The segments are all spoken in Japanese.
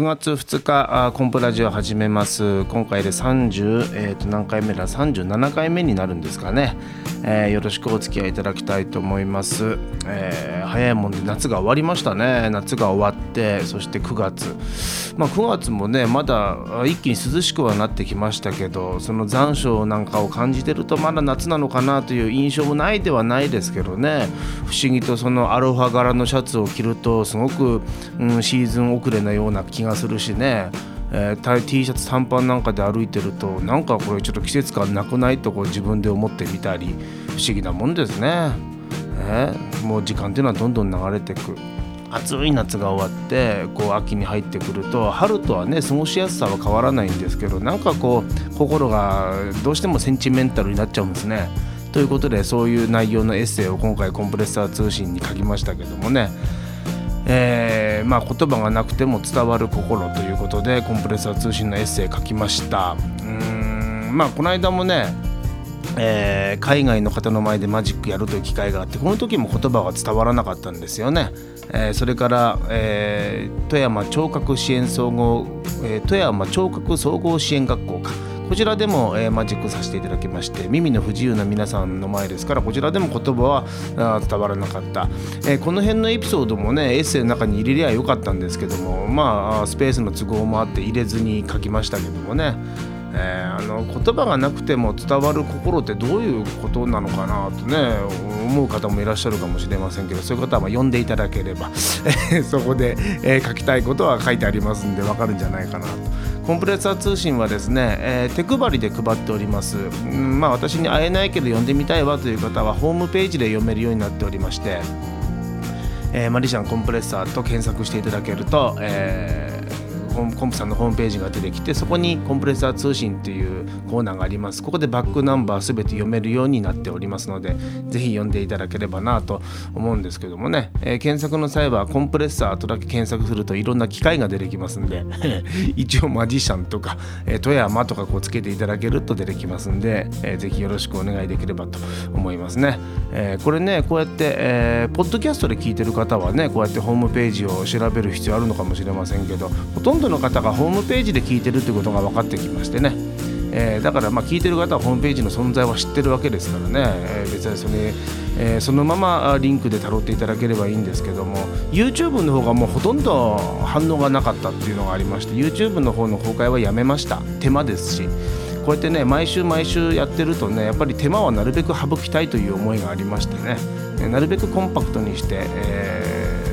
9月2日コンプラジオ始めます。今回で30、えー、と何回目だ？37回目になるんですかね、えー、よろしくお付き合いいただきたいと思います、えー、早いもんで夏が終わりましたね。夏が終わってそして9月。まあ9月もねまだ一気に涼しくはなってきましたけどその残暑なんかを感じてるとまだ夏なのかなという印象もないではないですけどね。不思議とそのアロハ柄のシャツを着るとすごく、うん、シーズン遅れなような気がするしね。えー、T シャツ短パンなんかで歩いてるとなんかこれちょっと季節感なくないとこう自分で思ってみたり不思議なもんですね、えー、もう時間っていうのはどんどん流れていく。暑い夏が終わってこう秋に入ってくると春とはね過ごしやすさは変わらないんですけどなんかこう心がどうしてもセンチメンタルになっちゃうんですね。ということでそういう内容のエッセイを今回コンプレッサー通信に書きましたけどもね。えー、まあ、言葉がなくても伝わる心ということでコンプレッサー通信のエッセイ書きました。うんまあこの間もね、えー、海外の方の前でマジックやるという機会があってこの時も言葉が伝わらなかったんですよね、えー、それから、え富山聴覚支援総合、え富山聴覚総合支援学校か。こちらでも、えー、マジックさせていただきまして耳の不自由な皆さんの前ですからこちらでも言葉は伝わらなかった、えー、この辺のエピソードもねエッセイの中に入れりゃよかったんですけどもまあスペースの都合もあって入れずに書きましたけどもね。え、あの言葉がなくても伝わる心ってどういうことなのかなとね思う方もいらっしゃるかもしれませんけどそういう方はま読んでいただければ そこで、え、書きたいことは書いてありますんでわかるんじゃないかなと。コンプレッサー通信はですね、え、手配りで配っております、うん、まあ私に会えないけど読んでみたいわという方はホームページで読めるようになっておりまして、えー、マリシャンコンプレッサーと検索していただけると、えーコンプさんのホームページが出てきてそこにコンプレッサー通信というコーナーがあります。ここでバックナンバーすべて読めるようになっておりますのでぜひ読んでいただければなと思うんですけどもね、えー、検索の際はコンプレッサーとだけ検索するといろんな機械が出てきますんで 一応マジシャンとか、えー、富山とかこうつけていただけると出てきますんで、えー、ぜひよろしくお願いできればと思いますね、えー、これねこうやって、えー、ポッドキャストで聞いてる方はねこうやってホームページを調べる必要あるのかもしれませんけどほとんどの方がホームページで聞いてるってことが分かってきましてね、えー、だからまあ聞いてる方はホームページの存在は知ってるわけですからね、えー、別にそれ、えー、そのままリンクでたろっていただければいいんですけども。YouTube の方がもうほとんど反応がなかったっていうのがありまして YouTube の方の公開はやめました。手間ですし。こうやってね毎週毎週やってるとねやっぱり手間はなるべく省きたいという思いがありましてね。なるべくコンパクトにして、えー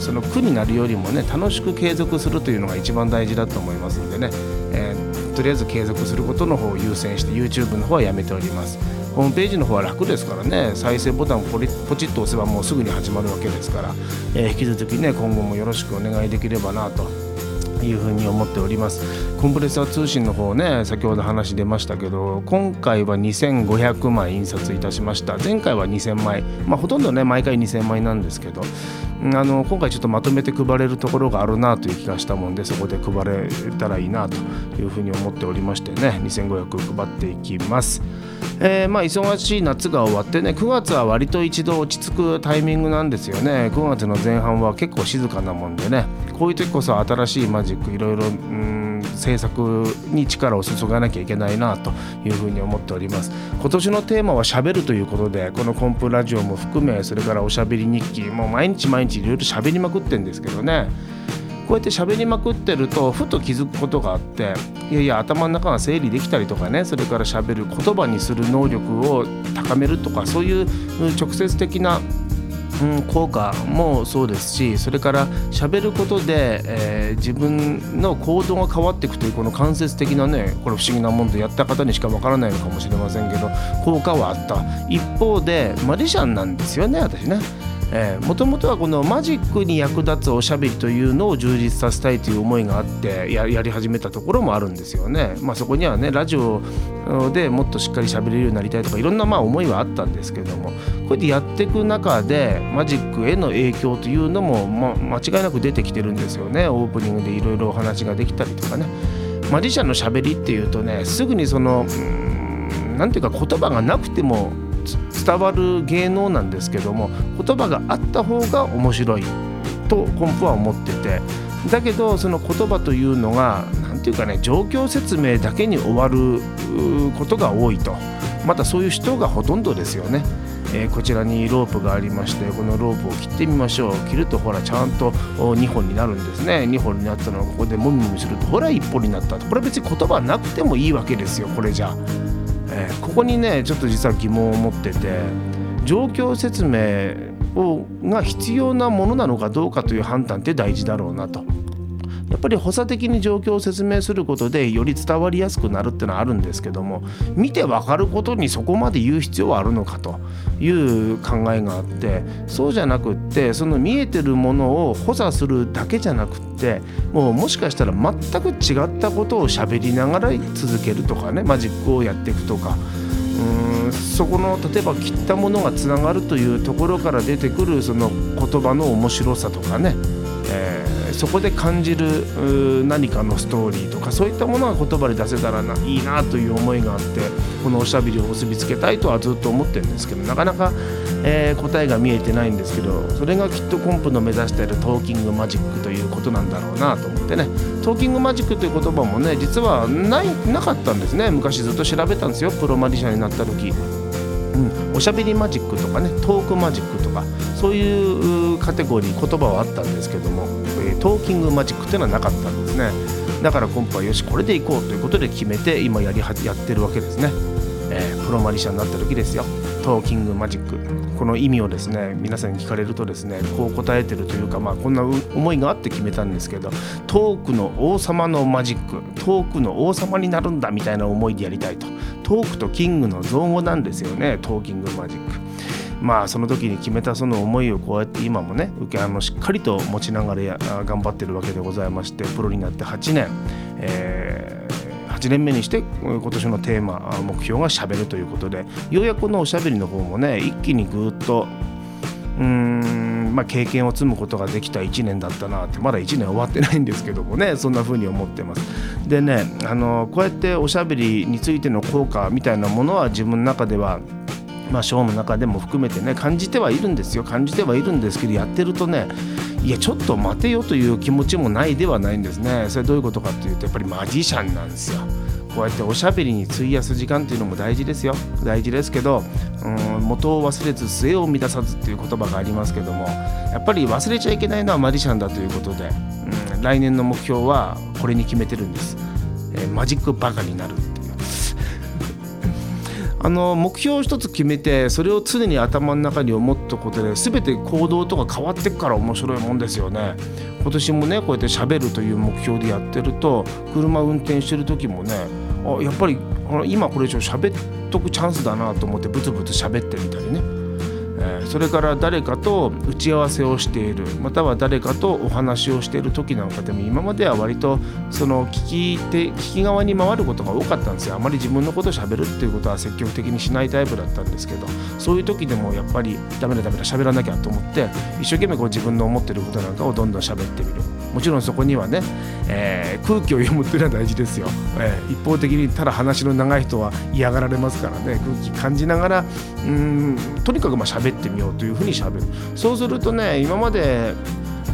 その苦になるよりもね楽しく継続するというのが一番大事だと思いますんでね、えー、とりあえず継続することの方を優先して YouTube の方はやめております。ホームページの方は楽ですからね。再生ボタンをポポチッと押せばもうすぐに始まるわけですから、えー、引き続きね今後もよろしくお願いできればなと。いうふうに思っております。コンプレッサー通信の方ね先ほど話出ましたけど今回は2500枚印刷いたしました。前回は2000枚。まあほとんどね毎回2000枚なんですけどあの今回ちょっとまとめて配れるところがあるなという気がしたもんでそこで配れたらいいなというふうに思っておりましてね2500配っていきます。えー、まあ忙しい夏が終わってね9月は割と一度落ち着くタイミングなんですよね。9月の前半は結構静かなもんでねこういう時こそ新しいマジックいろいろ制作に力を注がなきゃいけないなというふうに思っております。今年のテーマはしゃべるということでこのコンプラジオも含めそれからおしゃべり日記もう毎日毎日いろいろしゃべりまくってるんですけどね。こうやって喋りまくってるとふと気づくことがあっていやいや頭の中が整理できたりとかねそれから喋る言葉にする能力を高めるとかそういう直接的なうん、効果もそうですしそれから喋ることで、えー、自分の行動が変わっていくというこの間接的なねこれ不思議なもんでやった方にしかわからないのかもしれませんけど効果はあった一方でマジシャンなんですよね私ね。もともとはこのマジックに役立つおしゃべりというのを充実させたいという思いがあってやり始めたところもあるんですよね。まあ、そこにはねラジオでもっとしっかりしゃべれるようになりたいとかいろんなまあ思いはあったんですけどもこうやってやっていく中でマジックへの影響というのも、ま、間違いなく出てきてるんですよねオープニングでいろいろお話ができたりとかね。マジシャンのしゃべりっていうとねすぐにその何ていうか言葉がなくても伝わる芸能なんですけども言葉があった方が面白いとコンプは思ってて。だけどその言葉というのが何て言うかね状況説明だけに終わることが多いと。またそういう人がほとんどですよね。えー、こちらにロープがありましてこのロープを切ってみましょう。切るとほらちゃんと2本になるんですね。2本になったのをここでもみもみするとほら1本になったと。これは別に言葉なくてもいいわけですよこれじゃ。あ、ここにねちょっと実は疑問を持ってて状況説明をが必要なものなのかどうかという判断って大事だろうなと。やっぱり補佐的に状況を説明することでより伝わりやすくなるっていうのはあるんですけども見て分かることにそこまで言う必要はあるのかという考えがあってそうじゃなくってその見えてるものを補佐するだけじゃなくってもうもしかしたら全く違ったことを喋りながら続けるとかねマジックをやっていくとか。うんそこの例えば切ったものがつながるというところから出てくるその言葉の面白さとかね、えーそこで感じる何かのストーリーとかそういったものが言葉で出せたらないいなという思いがあってこのおしゃべりを結びつけたいとはずっと思ってるんですけどなかなか、えー、答えが見えてないんですけどそれがきっとコンプの目指しているトーキングマジックということなんだろうなと思ってね。トーキングマジックという言葉もね実はないなかったんですね。昔ずっと調べたんですよ。プロマジシャンになった時。うん、おしゃべりマジックとかねトークマジックとかそういうカテゴリー言葉はあったんですけども、えー、トーキングマジックっていうのはなかったんですね。だからコンプはよしこれでいこうということで決めて今やりやってるわけですね、えー、プロマジシャンになった時ですよ。トーキングマジックこの意味をですね皆さんに聞かれるとですねこう答えてるというかまあこんな思いがあって決めたんですけどトークの王様のマジックトークの王様になるんだみたいな思いでやりたいとトークとキングの造語なんですよねトーキングマジック。まあその時に決めたその思いをこうやって今もね受けあのしっかりと持ちながら頑張ってるわけでございましてプロになって8年、えー、8年目にして今年のテーマ目標がしゃべるということでようやくこのおしゃべりの方もね一気にぐっとうーんまあ、経験を積むことができた1年だったなってまだ1年終わってないんですけどもねそんな風に思ってます。でねあのこうやっておしゃべりについての効果みたいなものは自分の中ではまあ、ショーの中でも含めてね感じてはいるんですよ感じてはいるんですけどやってるとねいやちょっと待てよという気持ちもないではないんですね。それどういうことかっていうとやっぱりマジシャンなんですよ。こうやっておしゃべりに費やす時間っていうのも大事ですよ。大事ですけどうん元を忘れず末を乱さずっていう言葉がありますけどもやっぱり忘れちゃいけないのはマジシャンだということで、うん、来年の目標はこれに決めてるんです、えー、マジックバカになるあの目標を一つ決めてそれを常に頭の中に思ったことで全て行動とか変わってくから面白いもんですよね。今年もねこうやってしゃべるという目標でやってると車運転してる時もねあやっぱり今これ以上喋っとくチャンスだなと思ってブツブツ喋ってみたりねそれから誰かと打ち合わせをしているまたは誰かとお話をしている時なんかでも今までは割とその聞き手聞き側に回ることが多かったんですよ。あまり自分のことをしゃべるっていうことは積極的にしないタイプだったんですけどそういう時でもやっぱりダメだダメだ喋らなきゃと思って一生懸命こう自分の思ってることなんかをどんどん喋ってみる。もちろんそこにはね、えー、空気を読むっていうのは大事ですよ、えー、一方的にただ話の長い人は嫌がられますからね。空気感じながらうんとにかくまあ喋ってみようというふうにしゃべる。そうするとね今まで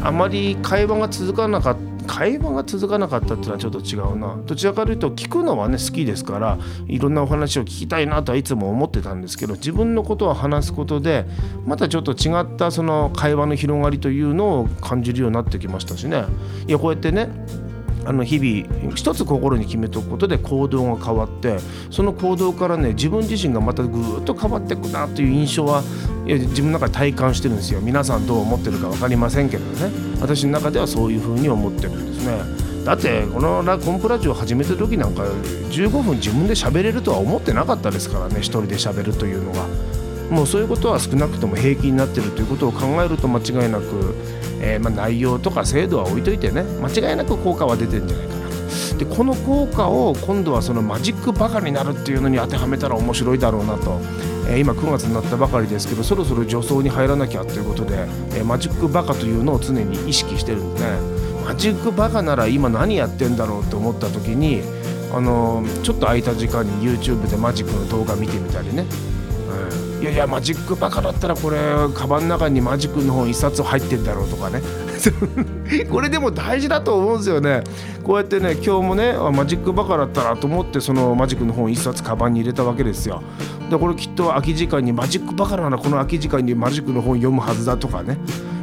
あまり会話が続かなかった会話が続かなかったっていうのはちょっと違うな。どちらかというと聞くのはね好きですからいろんなお話を聞きたいなとはいつも思ってたんですけど自分のことを話すことでまたちょっと違ったその会話の広がりというのを感じるようになってきましたしね。いやこうやってねあの日々一つ心に決めておくことで行動が変わってその行動からね自分自身がまたぐっと変わっていくなという印象は自分の中で体感してるんですよ。皆さんどう思ってるか分かりませんけどね。私の中ではそういうふうに思ってるんですね。だってこのラコンプラジオ始めた時なんか15分自分で喋れるとは思ってなかったですからね。一人で喋るというのがもうそういうことは少なくとも平気になってるということを考えると間違いなくえー、ま、内容とか精度は置いといてね間違いなく効果は出てるんじゃないかなでこの効果を今度はそのマジックバカになるっていうのに当てはめたら面白いだろうなと、えー、今9月になったばかりですけどそろそろ助走に入らなきゃということで、えー、マジックバカというのを常に意識してるんでね。マジックバカなら今何やってんだろうと思った時にあの、ちょっと空いた時間に YouTube でマジックの動画見てみたりね、やいやマジックバカだったらこれカバンの中にマジックの本1冊入ってんだろうとかね。これでも大事だと思うんですよね。こうやってね今日もねマジックバカだったらと思ってそのマジックの本1冊カバンに入れたわけですよ。でこれきっと空き時間にマジックバカならこの空き時間にマジックの本読むはずだとかね。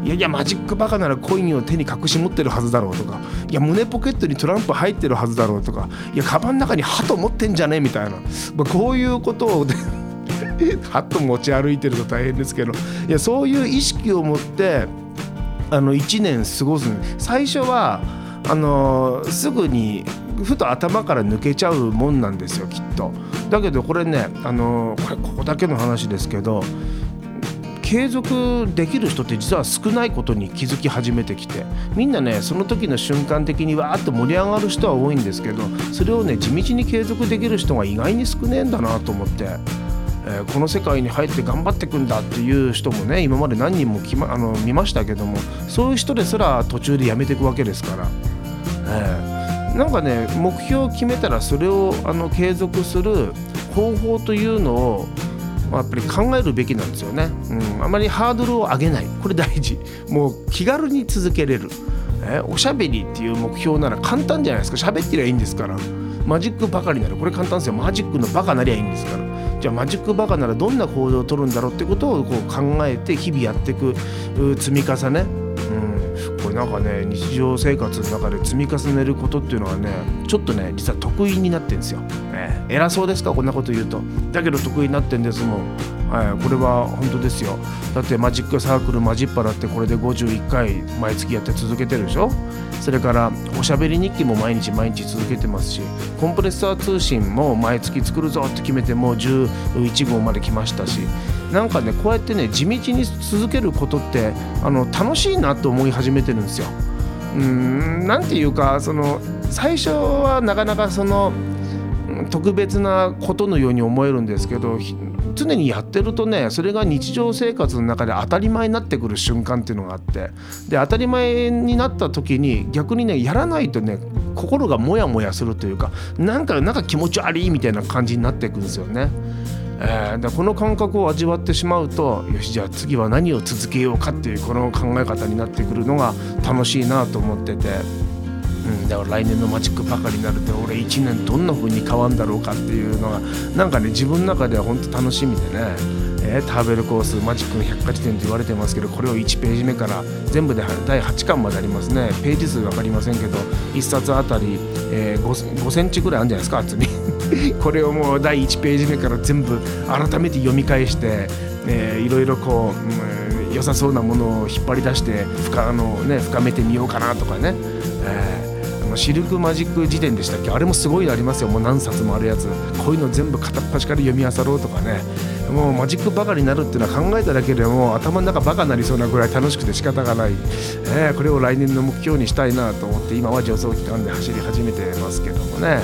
いやいやマジックバカならコインを手に隠し持ってるはずだろうとか。いや胸ポケットにトランプ入ってるはずだろうとか。いやカバンの中に鳩持ってんじゃねみたいな、まあ、こういうことを 鳩持ち歩いてると大変ですけどいやそういう意識を持ってあの1年過ごす最初はあのすぐにふと頭から抜けちゃうもんなんですよきっと。だけどこれねあのこれここだけの話ですけど継続できる人って実は少ないことに気づき始めてきてみんなねその時の瞬間的にわーっと盛り上がる人は多いんですけどそれをね地道に継続できる人が意外に少ねえんだなと思って。えー、この世界に入って頑張っていくんだっていう人もね今まで何人もき、ま、あの見ましたけどもそういう人ですら途中でやめていくわけですから、えー、なんかね目標を決めたらそれをあの継続する方法というのをやっぱり考えるべきなんですよね、うん、あまりハードルを上げない。これ大事。もう気軽に続けれる、えおしゃべりっていう目標なら簡単じゃないですか。喋ってりゃいいんですから。マジックバカになる。これ簡単ですよ。マジックのバカなりゃいいんですから。じゃあマジックバカならどんな行動をとるんだろうってことをこう考えて日々やっていく積み重ね、うん、これなんかね日常生活の中で積み重ねることっていうのはねちょっとね実は得意になってるんですよ、え偉そうですか？こんなこと言うと。だけど得意になってんですもんはい、これは本当ですよだってマジックサークルマジッパラってこれで51回毎月やって続けてるでしょ？それからおしゃべり日記も毎日毎日続けてますしコンプレッサー通信も毎月作るぞって決めてもう11号まで来ましたしなんかねこうやってね地道に続けることってあの楽しいなと思い始めてるんですよ。うんなんていうかその最初はなかなかその特別なことのように思えるんですけど常にやってるとねそれが日常生活の中で当たり前になってくる瞬間っていうのがあってで当たり前になった時に逆にねやらないとね心がモヤモヤするというかなんかなんか気持ち悪いみたいな感じになっていくんですよね。えー、でこの感覚を味わってしまうとよしじゃあ次は何を続けようかっていうこの考え方になってくるのが楽しいなと思ってて。うん、だから来年のマジックばかりになると俺1年どんな風に変わるんだろうかっていうのがなんかね自分の中では本当楽しみでね、えー、ターベルコースマジックの百科事典と言われてますけどこれを1ページ目から全部で第8巻までありますね。ページ数分かりませんけど1冊あたり、えー、5, センチぐらいあるんじゃないですか厚み。これをもう第1ページ目から全部改めて読み返して、いろいろこう、うん、良さそうなものを引っ張り出して深あの、ね、深めてみようかなとかね、えーのシルクマジック辞典でしたっけ？あれもすごいのありますよ。もう何冊もあるやつ。こういうの全部片っ端から読み漁ろうとかね。もうマジックバカになるっていうのは考えただけでも頭の中バカになりそうなぐらい楽しくて仕方がない、えー、これを来年の目標にしたいなと思って今は助走期間で走り始めてますけどもね、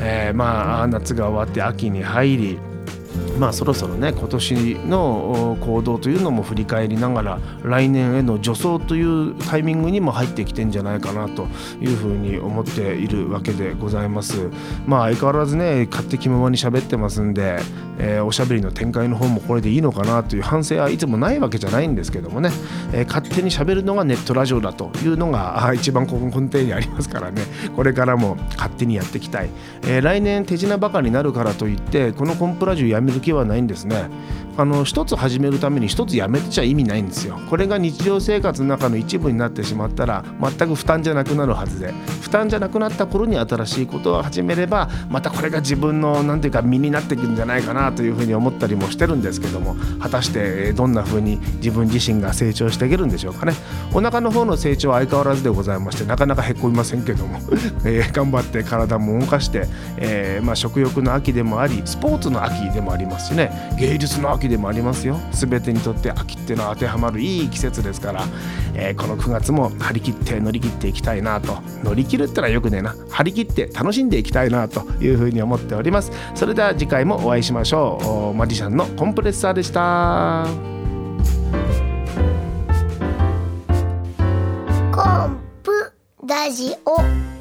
えー、まあ夏が終わって秋に入りまあそろそろね今年の行動というのも振り返りながら来年への助走というタイミングにも入ってきてんじゃないかなというふうに思っているわけでございます。まあ相変わらずね勝手気ままに喋ってますんで、えー、おしゃべりの展開の方もこれでいいのかなという反省はいつもないわけじゃないんですけどもね、えー、勝手に喋るのがネットラジオだというのが一番根底にありますからね。これからも勝手にやっていきたい、えー、来年手品バカになるからといってこのコンプラジオやめる気はないんですね。あの一つ始めるために一つやめてちゃ意味ないんですよ。これが日常生活の中の一部になってしまったら全く負担じゃなくなるはずで。負担じゃなくなった頃に新しいことを始めればまたこれが自分の何ていうか身になっていくんじゃないかなというふうに思ったりもしてるんですけども果たしてどんなふうに自分自身が成長していけるんでしょうかね。お腹の方の成長は相変わらずでございましてなかなかへこみませんけども、え、頑張って体も動かして、えー、まあ、食欲の秋でもありスポーツの秋でもありますしね。芸術の秋秋でもありますよ。全てにとって秋っていうのは当てはまるいい季節ですから、えー、この9月も張り切って乗り切っていきたいなと。乗り切るってのはよくねえな。張り切って楽しんでいきたいなというふうに思っております。それでは次回もお会いしましょう。マジシャンのコンプレッサーでした。コンプラジオ。